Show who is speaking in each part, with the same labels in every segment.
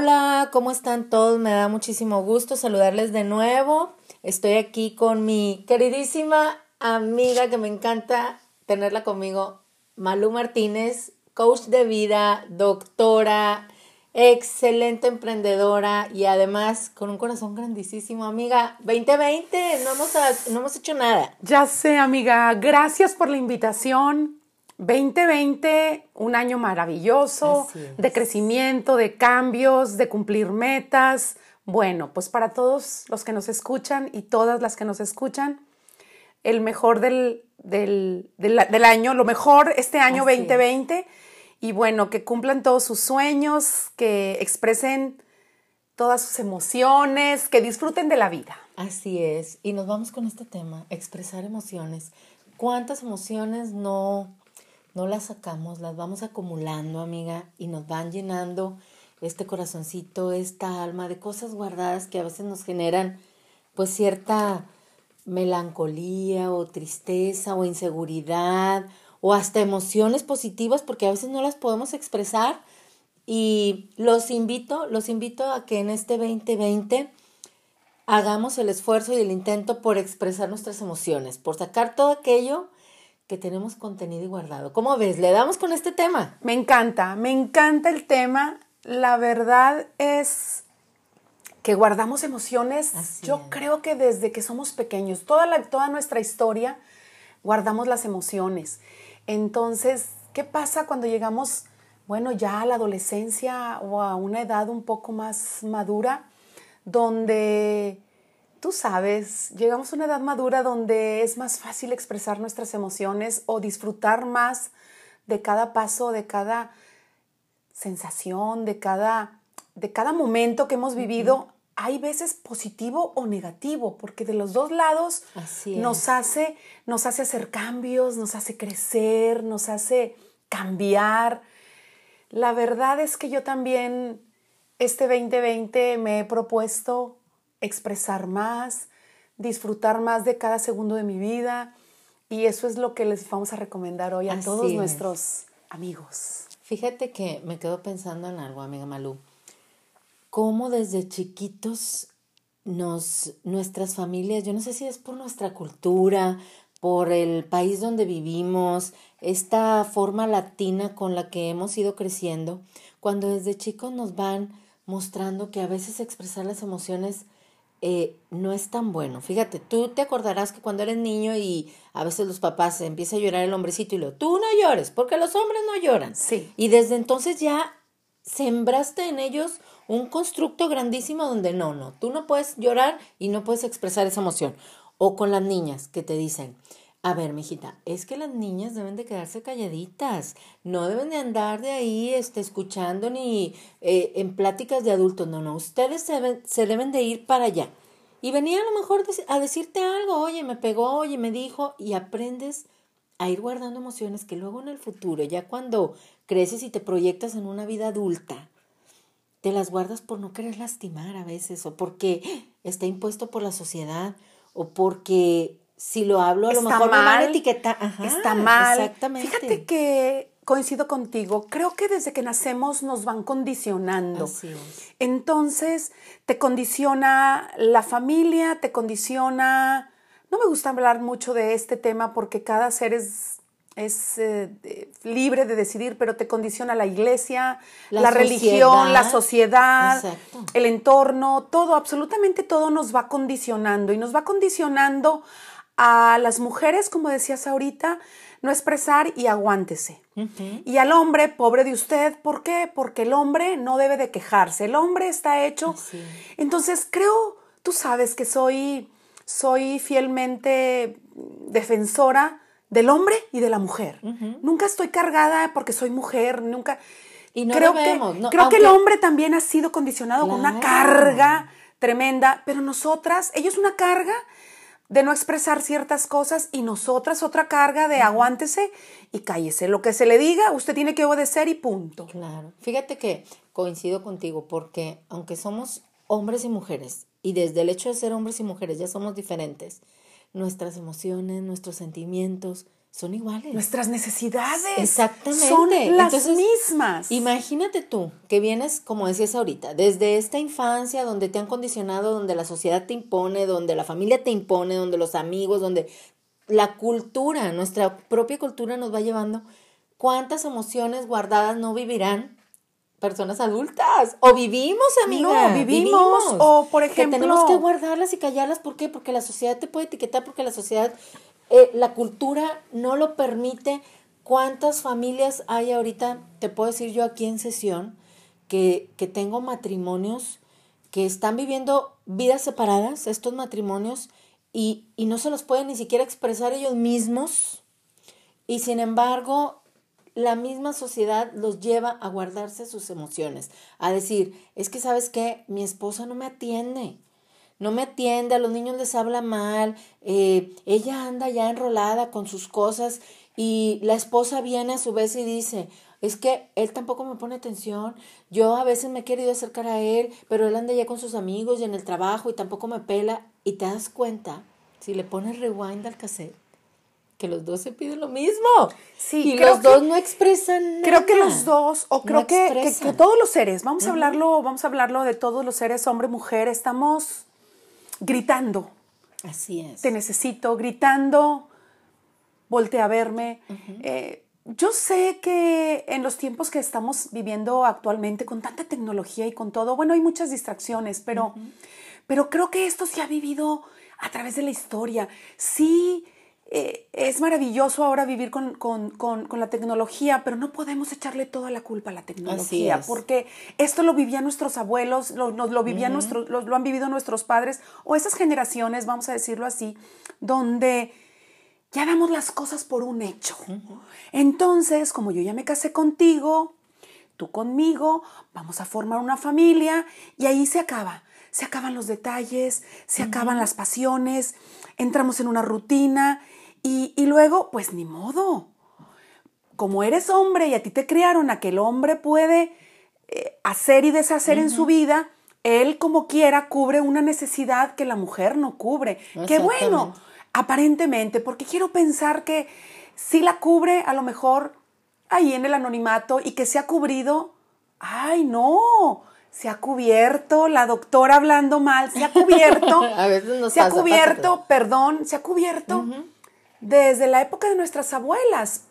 Speaker 1: Hola, ¿cómo están todos? Me da muchísimo gusto saludarles de nuevo. Estoy aquí con mi queridísima amiga que me encanta tenerla conmigo, Malu Martínez, coach de vida, doctora, excelente emprendedora y además con un corazón grandísimo, amiga. 2020, no hemos, no hemos hecho nada.
Speaker 2: Ya sé, amiga, gracias por la invitación. 2020, un año maravilloso de crecimiento, de cambios, de cumplir metas. Bueno, pues para todos los que nos escuchan y todas las que nos escuchan, el mejor del, del, año, lo mejor este año 2020. Y bueno, que cumplan todos sus sueños, que expresen todas sus emociones, que disfruten de la vida.
Speaker 1: Así es. Y nos vamos con este tema, expresar emociones. ¿Cuántas emociones no no las sacamos, las vamos acumulando, amiga, y nos van llenando este corazoncito, esta alma de cosas guardadas que a veces nos generan pues cierta melancolía o tristeza o inseguridad o hasta emociones positivas porque a veces no las podemos expresar. Y los invito, los invito a que en este 2020 hagamos el esfuerzo y el intento por expresar nuestras emociones, por sacar todo aquello que tenemos contenido y guardado. ¿Cómo ves? ¿Le damos con este tema?
Speaker 2: Me encanta, me encanta el tema. La verdad es que guardamos emociones, yo creo que desde que somos pequeños, toda, la, toda nuestra historia, guardamos las emociones. Entonces, ¿qué pasa cuando llegamos, bueno, ya a la adolescencia o a una edad un poco más madura, donde Tú sabes, llegamos a una edad madura donde es más fácil expresar nuestras emociones o disfrutar más de cada paso, de cada sensación, de cada, de cada momento que hemos vivido. Hay veces positivo o negativo, porque de los dos lados nos hace, nos hace hacer cambios, nos hace crecer, nos hace cambiar. La verdad es que yo también este 2020 me he propuesto expresar más, disfrutar más de cada segundo de mi vida. Y eso es lo que les vamos a recomendar hoy a todos nuestros amigos.
Speaker 1: Fíjate que me quedo pensando en algo, amiga Malú. Cómo desde chiquitos nos, nuestras familias, yo no sé si es por nuestra cultura, por el país donde vivimos, esta forma latina con la que hemos ido creciendo, cuando desde chicos nos van mostrando que a veces expresar las emociones eh, no es tan bueno. Fíjate, tú te acordarás que cuando eres niño y a veces los papás empieza a llorar el hombrecito y lo, tú no llores, porque los hombres no lloran.
Speaker 2: Sí.
Speaker 1: Y desde entonces ya sembraste en ellos un constructo grandísimo donde no, no, tú no puedes llorar y no puedes expresar esa emoción. O con las niñas que te dicen, a ver, mijita, es que las niñas deben de quedarse calladitas, no deben de andar de ahí este, escuchando ni eh, en pláticas de adultos, no, no, ustedes se se deben de ir para allá. Y venía a lo mejor a decirte algo, oye, me pegó, oye, me dijo, y aprendes a ir guardando emociones que luego en el futuro, ya cuando creces y te proyectas en una vida adulta, te las guardas por no querer lastimar a veces, o porque está impuesto por la sociedad, o porque si lo hablo, a lo mejor mal, etiqueta.
Speaker 2: está mal. Exactamente. Fíjate que coincido contigo. Creo que desde que nacemos nos van condicionando.
Speaker 1: Así es.
Speaker 2: Entonces, te condiciona la familia, te condiciona. No me gusta hablar mucho de este tema porque cada ser es, es eh, libre de decidir, pero te condiciona la iglesia, la, religión, la sociedad, el entorno, todo, absolutamente todo nos va condicionando y nos va condicionando a las mujeres, como decías ahorita, no expresar y aguántese. Y al hombre, pobre de usted, ¿por qué? Porque el hombre no debe de quejarse, el hombre está hecho. Entonces creo, tú sabes que soy, soy fielmente defensora del hombre y de la mujer. Nunca estoy cargada porque soy mujer, nunca...
Speaker 1: Y no
Speaker 2: creo
Speaker 1: que,
Speaker 2: creo que el hombre también ha sido condicionado con una carga tremenda, pero nosotras, ellos una carga de no expresar ciertas cosas y nosotras otra carga de aguántese y cállese. Lo que se le diga, usted tiene que obedecer y punto.
Speaker 1: Claro. Fíjate que coincido contigo porque aunque somos hombres y mujeres y desde el hecho de ser hombres y mujeres ya somos diferentes, nuestras emociones, nuestros sentimientos son iguales.
Speaker 2: Nuestras necesidades Exactamente. son las mismas.
Speaker 1: Imagínate tú que vienes, como decías ahorita, desde esta infancia donde te han condicionado, donde la sociedad te impone, donde la familia te impone, donde los amigos, donde la cultura, nuestra propia cultura nos va llevando. ¿Cuántas emociones guardadas no vivirán personas adultas o vivimos, amiga. No, vivimos, o por ejemplo, que tenemos que guardarlas y callarlas, ¿por qué? Porque la sociedad te puede etiquetar porque la sociedad eh, la cultura no lo permite. ¿Cuántas familias hay ahorita? Te puedo decir yo aquí en sesión que, que tengo matrimonios que están viviendo vidas separadas, estos matrimonios, y, y no se los pueden ni siquiera expresar ellos mismos. Y sin embargo, la misma sociedad los lleva a guardarse sus emociones, a decir, es que sabes qué, mi esposa no me atiende, no me atiende, a los niños les habla mal, eh, ella anda ya enrolada con sus cosas y la esposa viene a su vez y dice, es que él tampoco me pone atención, yo a veces me he querido acercar a él, pero él anda ya con sus amigos y en el trabajo y tampoco me pela y te das cuenta, si le pones rewind al cassette, que los dos se piden lo mismo. Sí, y los dos no expresan
Speaker 2: nada. Creo que los dos, o creo que, que, todos los seres, vamos a hablarlo, vamos a hablarlo de todos los seres, hombre, mujer, estamos gritando.
Speaker 1: Así es.
Speaker 2: Te necesito, gritando, voltea a verme. Eh, yo sé que en los tiempos que estamos viviendo actualmente, con tanta tecnología y con todo, bueno, hay muchas distracciones, pero, pero creo que esto se ha vivido a través de la historia. Sí eh, es maravilloso ahora vivir con, la tecnología, pero no podemos echarle toda la culpa a la tecnología, porque esto lo vivían nuestros abuelos, lo, lo, vivían nuestros, lo, han vivido nuestros padres, o esas generaciones, vamos a decirlo así, donde ya damos las cosas por un hecho. Entonces, como yo ya me casé contigo, tú conmigo, vamos a formar una familia y ahí se acaba. Se acaban los detalles, se acaban las pasiones, entramos en una rutina y, luego, pues ni modo. Como eres hombre y a ti te criaron a que el hombre puede eh, hacer y deshacer en su vida, él como quiera cubre una necesidad que la mujer no cubre. Qué bueno, aparentemente, porque quiero pensar que si la cubre a lo mejor ahí en el anonimato y que se ha cubrido, ay no, se ha cubierto, la doctora hablando mal, se ha cubierto, a veces se ha cubierto, perdón, se ha cubierto desde la época de nuestras abuelas.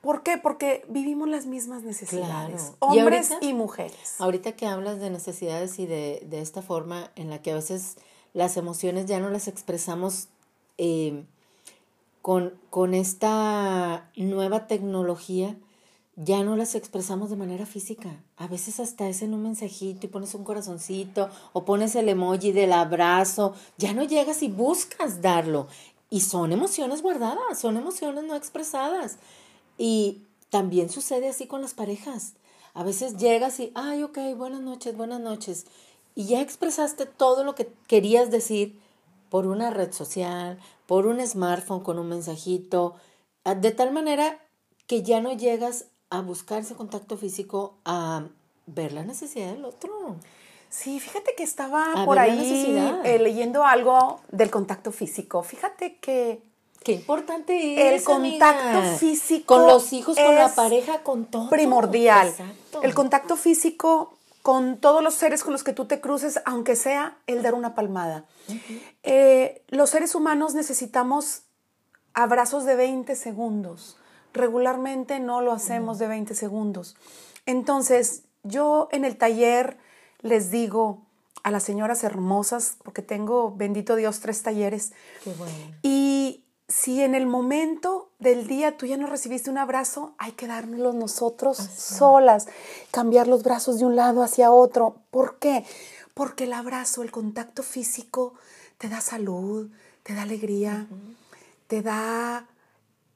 Speaker 2: ¿Por qué? Porque vivimos las mismas necesidades, hombres y, mujeres.
Speaker 1: Ahorita que hablas de necesidades y de, esta forma en la que a veces las emociones ya no las expresamos eh, con, con esta nueva tecnología, ya no las expresamos de manera física. A veces hasta es en un mensajito y pones un corazoncito o pones el emoji del abrazo. Ya no llegas y buscas darlo. Y son emociones guardadas, son emociones no expresadas. Y también sucede así con las parejas. A veces llegas y, ay, ok, buenas noches, buenas noches. Y ya expresaste todo lo que querías decir por una red social, por un smartphone con un mensajito, ah, de tal manera que ya no llegas a buscar ese contacto físico, a ver la necesidad del otro.
Speaker 2: Sí, fíjate que estaba por ahí eh, leyendo algo del contacto físico. Fíjate que...
Speaker 1: Qué importante es. El contacto físico. Con los hijos, con la pareja, con todo.
Speaker 2: Primordial. El contacto físico con todos los seres con los que tú te cruces, aunque sea el dar una palmada. Eh, los seres humanos necesitamos abrazos de 20 segundos. Regularmente no lo hacemos de 20 segundos. Entonces, yo en el taller les digo a las señoras hermosas, porque tengo, bendito Dios, tres talleres. Y si en el momento del día tú ya no recibiste un abrazo, hay que dárnoslo nosotros solas, cambiar los brazos de un lado hacia otro. ¿Por qué? Porque el abrazo, el contacto físico te da salud, te da alegría, te da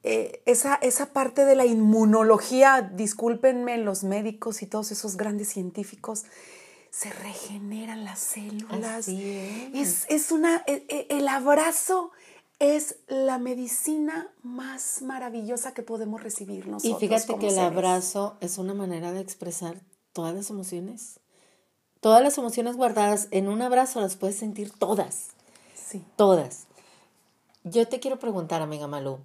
Speaker 2: eh, esa, esa parte de la inmunología, discúlpenme los médicos y todos esos grandes científicos, se regeneran las células. es. es. una, e, e, el abrazo es la medicina más maravillosa que podemos recibir nosotros.
Speaker 1: Y fíjate que el abrazo es una manera de expresar todas las emociones. Todas las emociones guardadas en un abrazo las puedes sentir todas. Sí. Todas. Yo te quiero preguntar, amiga Malú,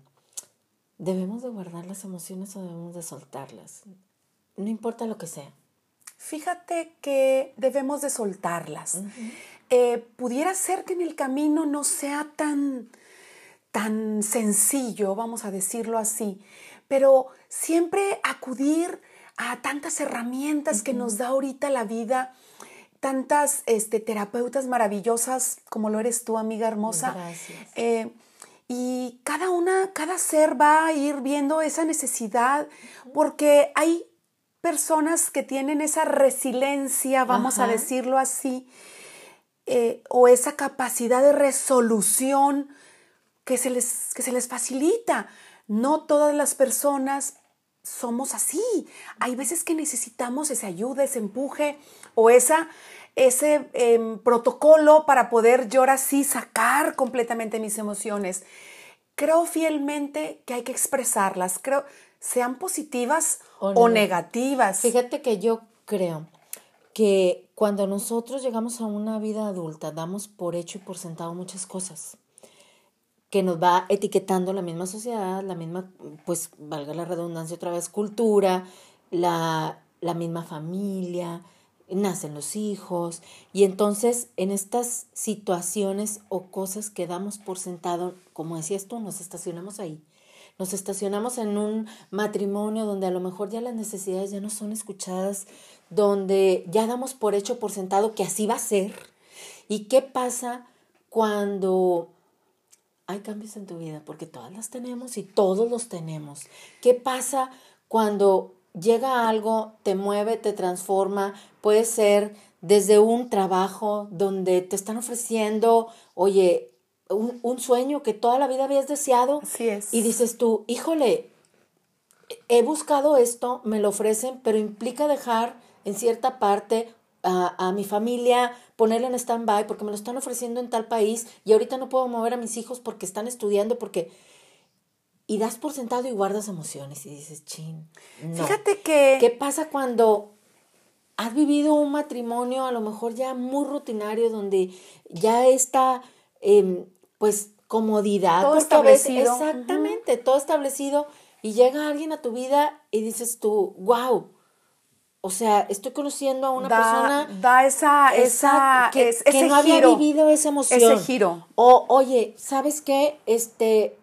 Speaker 1: ¿Debemos de guardar las emociones o debemos de soltarlas? No importa lo que sea.
Speaker 2: Fíjate que debemos de soltarlas. Eh, pudiera ser que en el camino no sea tan, tan sencillo, vamos a decirlo así, pero siempre acudir a tantas herramientas que nos da ahorita la vida, tantas este, terapeutas maravillosas como lo eres tú, amiga hermosa.
Speaker 1: Gracias.
Speaker 2: Eh, y cada una, cada ser va a ir viendo esa necesidad, porque hay personas que tienen esa resiliencia, vamos a decirlo así, eh, o esa capacidad de resolución que se, les, que se les facilita. No todas las personas somos así. Hay veces que necesitamos esa ayuda, ese empuje o esa, ese em, protocolo para poder yo ahora sí sacar completamente mis emociones. Creo fielmente que hay que expresarlas. Creo, sean positivas o, negativas.
Speaker 1: Fíjate que yo creo que cuando nosotros llegamos a una vida adulta, damos por hecho y por sentado muchas cosas que nos va etiquetando la misma sociedad, la misma, pues valga la redundancia otra vez, cultura, la, la misma familia, nacen los hijos y entonces en estas situaciones o cosas que damos por sentado, como decías tú, nos estacionamos ahí nos estacionamos en un matrimonio donde a lo mejor ya las necesidades ya no son escuchadas, donde ya damos por hecho, por sentado que así va a ser. ¿Y qué pasa cuando hay cambios en tu vida? Porque todas las tenemos y todos los tenemos. ¿Qué pasa cuando llega algo, te mueve, te transforma? Puede ser desde un trabajo donde te están ofreciendo, oye, un, sueño que toda la vida habías deseado.
Speaker 2: Así es.
Speaker 1: Y dices tú, híjole, he buscado esto, me lo ofrecen, pero implica dejar en cierta parte a, a mi familia, ponerla en stand-by porque me lo están ofreciendo en tal país y ahorita no puedo mover a mis hijos porque están estudiando, porque... Y das por sentado y guardas emociones y dices, chin.
Speaker 2: Fíjate que...
Speaker 1: ¿Qué pasa cuando has vivido un matrimonio a lo mejor ya muy rutinario donde ya está eh, pues comodidad.
Speaker 2: Todo establecido.
Speaker 1: exactamente, todo establecido. Y llega alguien a tu vida y dices tú, wow. O sea, estoy conociendo a una persona.
Speaker 2: Da esa, esa,
Speaker 1: que,
Speaker 2: ese
Speaker 1: no había vivido esa emoción.
Speaker 2: Ese giro.
Speaker 1: O, oye, ¿sabes qué? Este,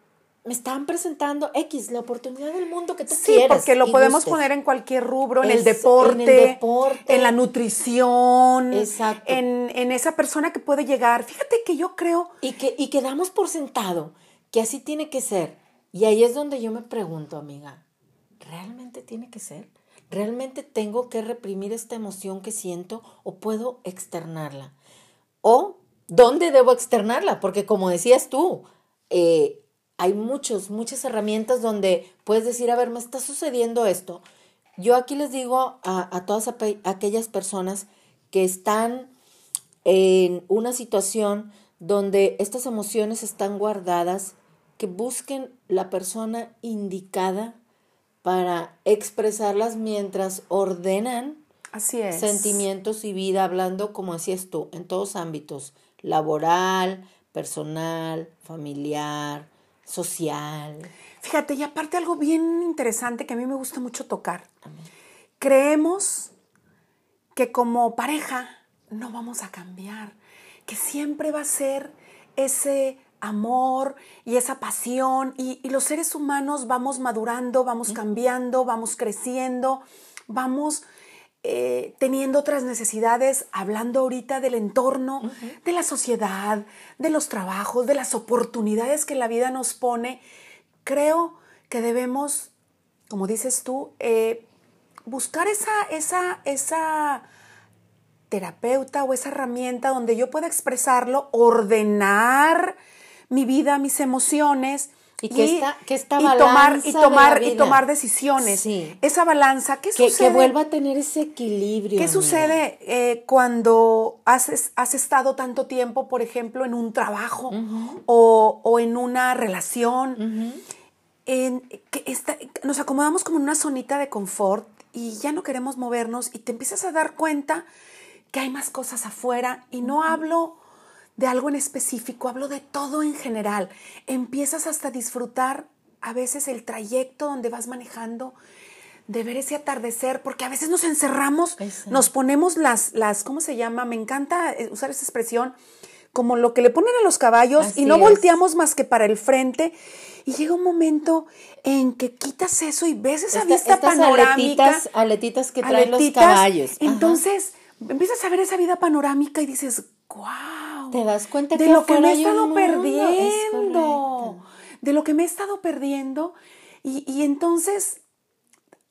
Speaker 1: me están presentando X, la oportunidad del mundo que tú quieres.
Speaker 2: Sí, porque lo podemos poner en cualquier rubro, en, el deporte, en la nutrición, En, en, esa persona que puede llegar. Fíjate que yo creo...
Speaker 1: Y que, y que damos por sentado que así tiene que ser. Y ahí es donde yo me pregunto, amiga, ¿realmente tiene que ser? ¿Realmente tengo que reprimir esta emoción que siento o puedo externarla? ¿O dónde debo externarla? Porque como decías tú, eh, hay muchos, muchas herramientas donde puedes decir, a ver, me está sucediendo esto. Yo aquí les digo a, todas aquellas personas que están en una situación donde estas emociones están guardadas, que busquen la persona indicada para expresarlas mientras ordenan
Speaker 2: Así es.
Speaker 1: sentimientos y vida, hablando, como decías tú, en todos ámbitos, laboral, personal, familiar, social.
Speaker 2: Fíjate, y aparte algo bien interesante que a mí me gusta mucho tocar. Creemos que como pareja no vamos a cambiar, que siempre va a ser ese amor y esa pasión y, y los seres humanos vamos madurando, vamos cambiando, vamos creciendo, vamos eh, teniendo otras necesidades, hablando ahorita del entorno, de la sociedad, de los trabajos, de las oportunidades que la vida nos pone, creo que debemos, como dices tú, eh, buscar esa, esa, esa terapeuta o esa herramienta donde yo pueda expresarlo, ordenar mi vida, mis emociones
Speaker 1: y que, esta, que esta
Speaker 2: y tomar y tomar y tomar decisiones. Esa balanza qué
Speaker 1: que,
Speaker 2: sucede
Speaker 1: que vuelva a tener ese equilibrio
Speaker 2: qué sucede eh, cuando has, has, estado tanto tiempo por ejemplo en un trabajo o, o, en una relación en, que está, nos acomodamos como en una zonita de confort y ya no queremos movernos y te empiezas a dar cuenta que hay más cosas afuera y no hablo de algo en específico, hablo de todo en general. Empiezas hasta a disfrutar a veces el trayecto donde vas manejando, de ver ese atardecer, porque a veces nos encerramos, nos ponemos las, las, ¿cómo se llama? Me encanta eh, usar esa expresión, como lo que le ponen a los caballos y no volteamos más que para el frente. Y llega un momento en que quitas eso y ves esa vista panorámica.
Speaker 1: Aletitas, aletitas que traen los caballos.
Speaker 2: Entonces empiezas a ver esa vida panorámica y dices, wow.
Speaker 1: Te das cuenta
Speaker 2: de lo que me he estado perdiendo. De lo que me he estado perdiendo. Y, y entonces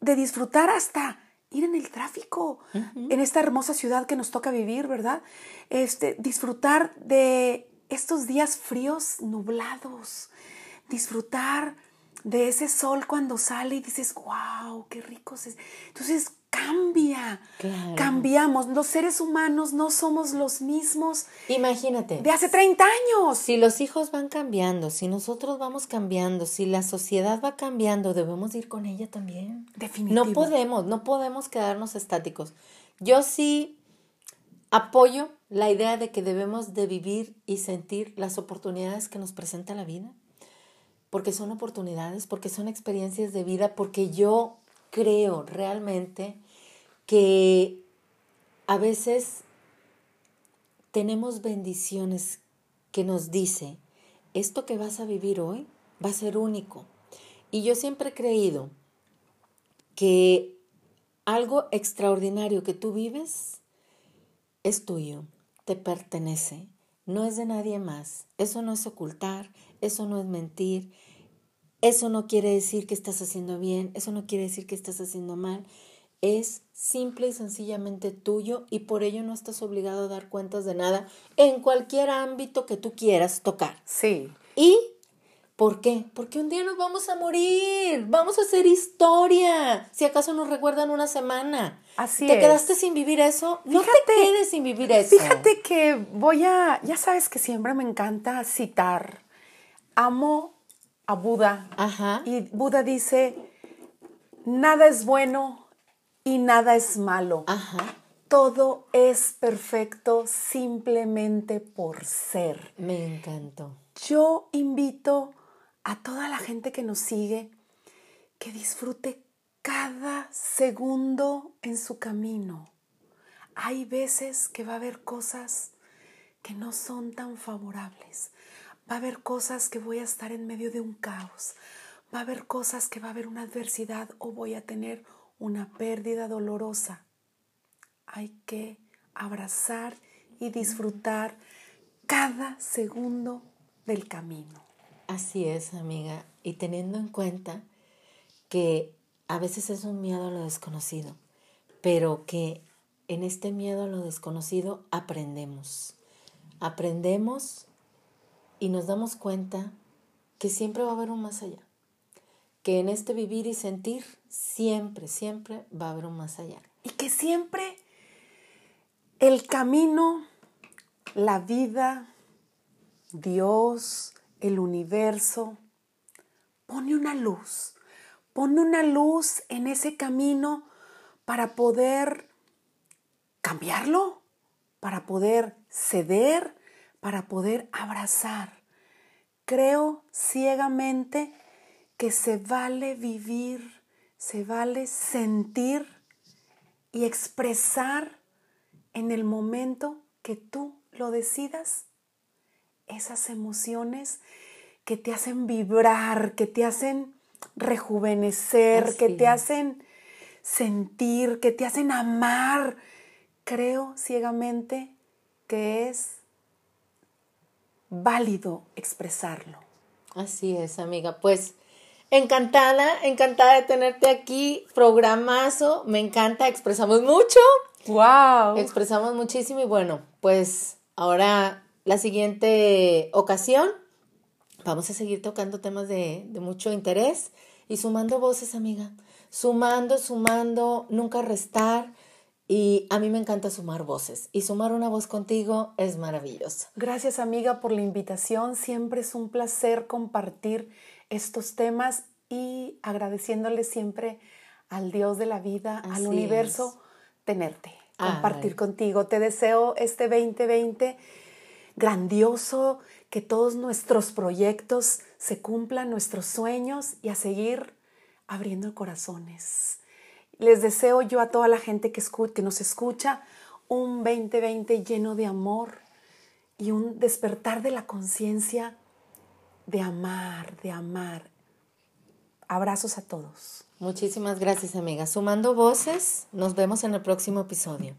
Speaker 2: de disfrutar hasta ir en el tráfico, en esta hermosa ciudad que nos toca vivir, ¿verdad? Este, disfrutar de estos días fríos, nublados, disfrutar de ese sol cuando sale y dices, wow, qué rico es. Entonces, cambia. Cambiamos. Los seres humanos no somos los mismos.
Speaker 1: Imagínate.
Speaker 2: De hace 30 años.
Speaker 1: Si los hijos van cambiando, si nosotros vamos cambiando, si la sociedad va cambiando, debemos ir con ella también.
Speaker 2: Definitivamente.
Speaker 1: No podemos, no podemos quedarnos estáticos. Yo sí apoyo la idea de que debemos de vivir y sentir las oportunidades que nos presenta la vida. Porque son oportunidades, porque son experiencias de vida, porque yo creo realmente que a veces tenemos bendiciones que nos dice, esto que vas a vivir hoy va a ser único. Y yo siempre he creído que algo extraordinario que tú vives es tuyo, te pertenece, no es de nadie más. Eso no es ocultar, eso no es mentir, eso no quiere decir que estás haciendo bien, eso no quiere decir que estás haciendo mal es simple y sencillamente tuyo y por ello no estás obligado a dar cuentas de nada en cualquier ámbito que tú quieras tocar.
Speaker 2: Sí.
Speaker 1: ¿Y por qué? Porque un día nos vamos a morir, vamos a hacer historia. Si acaso nos recuerdan una semana.
Speaker 2: Así
Speaker 1: ¿Te quedaste sin vivir eso? no te quedes sin vivir eso.
Speaker 2: Fíjate que voy a, ya sabes que siempre me encanta citar. Amo a Buda.
Speaker 1: Ajá.
Speaker 2: Y Buda dice, nada es bueno y nada es malo.
Speaker 1: Ajá.
Speaker 2: Todo es perfecto simplemente por ser.
Speaker 1: Me encantó.
Speaker 2: Yo invito a toda la gente que nos sigue que disfrute cada segundo en su camino. Hay veces que va a haber cosas que no son tan favorables. Va a haber cosas que voy a estar en medio de un caos. Va a haber cosas que va a haber una adversidad o voy a tener una pérdida dolorosa. Hay que abrazar y disfrutar cada segundo del camino.
Speaker 1: Así es, amiga. Y teniendo en cuenta que a veces es un miedo a lo desconocido, pero que en este miedo a lo desconocido aprendemos. Aprendemos y nos damos cuenta que siempre va a haber un más allá que en este vivir y sentir siempre, siempre va a haber un más allá.
Speaker 2: Y que siempre el camino, la vida, Dios, el universo, pone una luz, pone una luz en ese camino para poder cambiarlo, para poder ceder, para poder abrazar. Creo ciegamente que se vale vivir, se vale sentir y expresar en el momento que tú lo decidas esas emociones que te hacen vibrar, que te hacen rejuvenecer, que te hacen sentir, que te hacen amar. Creo ciegamente que es válido expresarlo.
Speaker 1: Así es, amiga. Pues Encantada, encantada de tenerte aquí. Programazo, me encanta, expresamos mucho.
Speaker 2: ¡Wow!
Speaker 1: Expresamos muchísimo y bueno, pues ahora la siguiente ocasión vamos a seguir tocando temas de, de mucho interés y sumando voces, amiga. Sumando, sumando, nunca restar. Y a mí me encanta sumar voces y sumar una voz contigo es maravilloso.
Speaker 2: Gracias amiga por la invitación. Siempre es un placer compartir estos temas y agradeciéndole siempre al Dios de la vida, al universo, tenerte, compartir contigo. Te deseo este 2020 grandioso, que todos nuestros proyectos se cumplan, nuestros sueños y a seguir abriendo corazones. Les deseo yo a toda la gente que, que nos escucha un 2020 lleno de amor y un despertar de la conciencia de amar, de amar. Abrazos a todos.
Speaker 1: Muchísimas gracias, amiga. Sumando voces, nos vemos en el próximo episodio.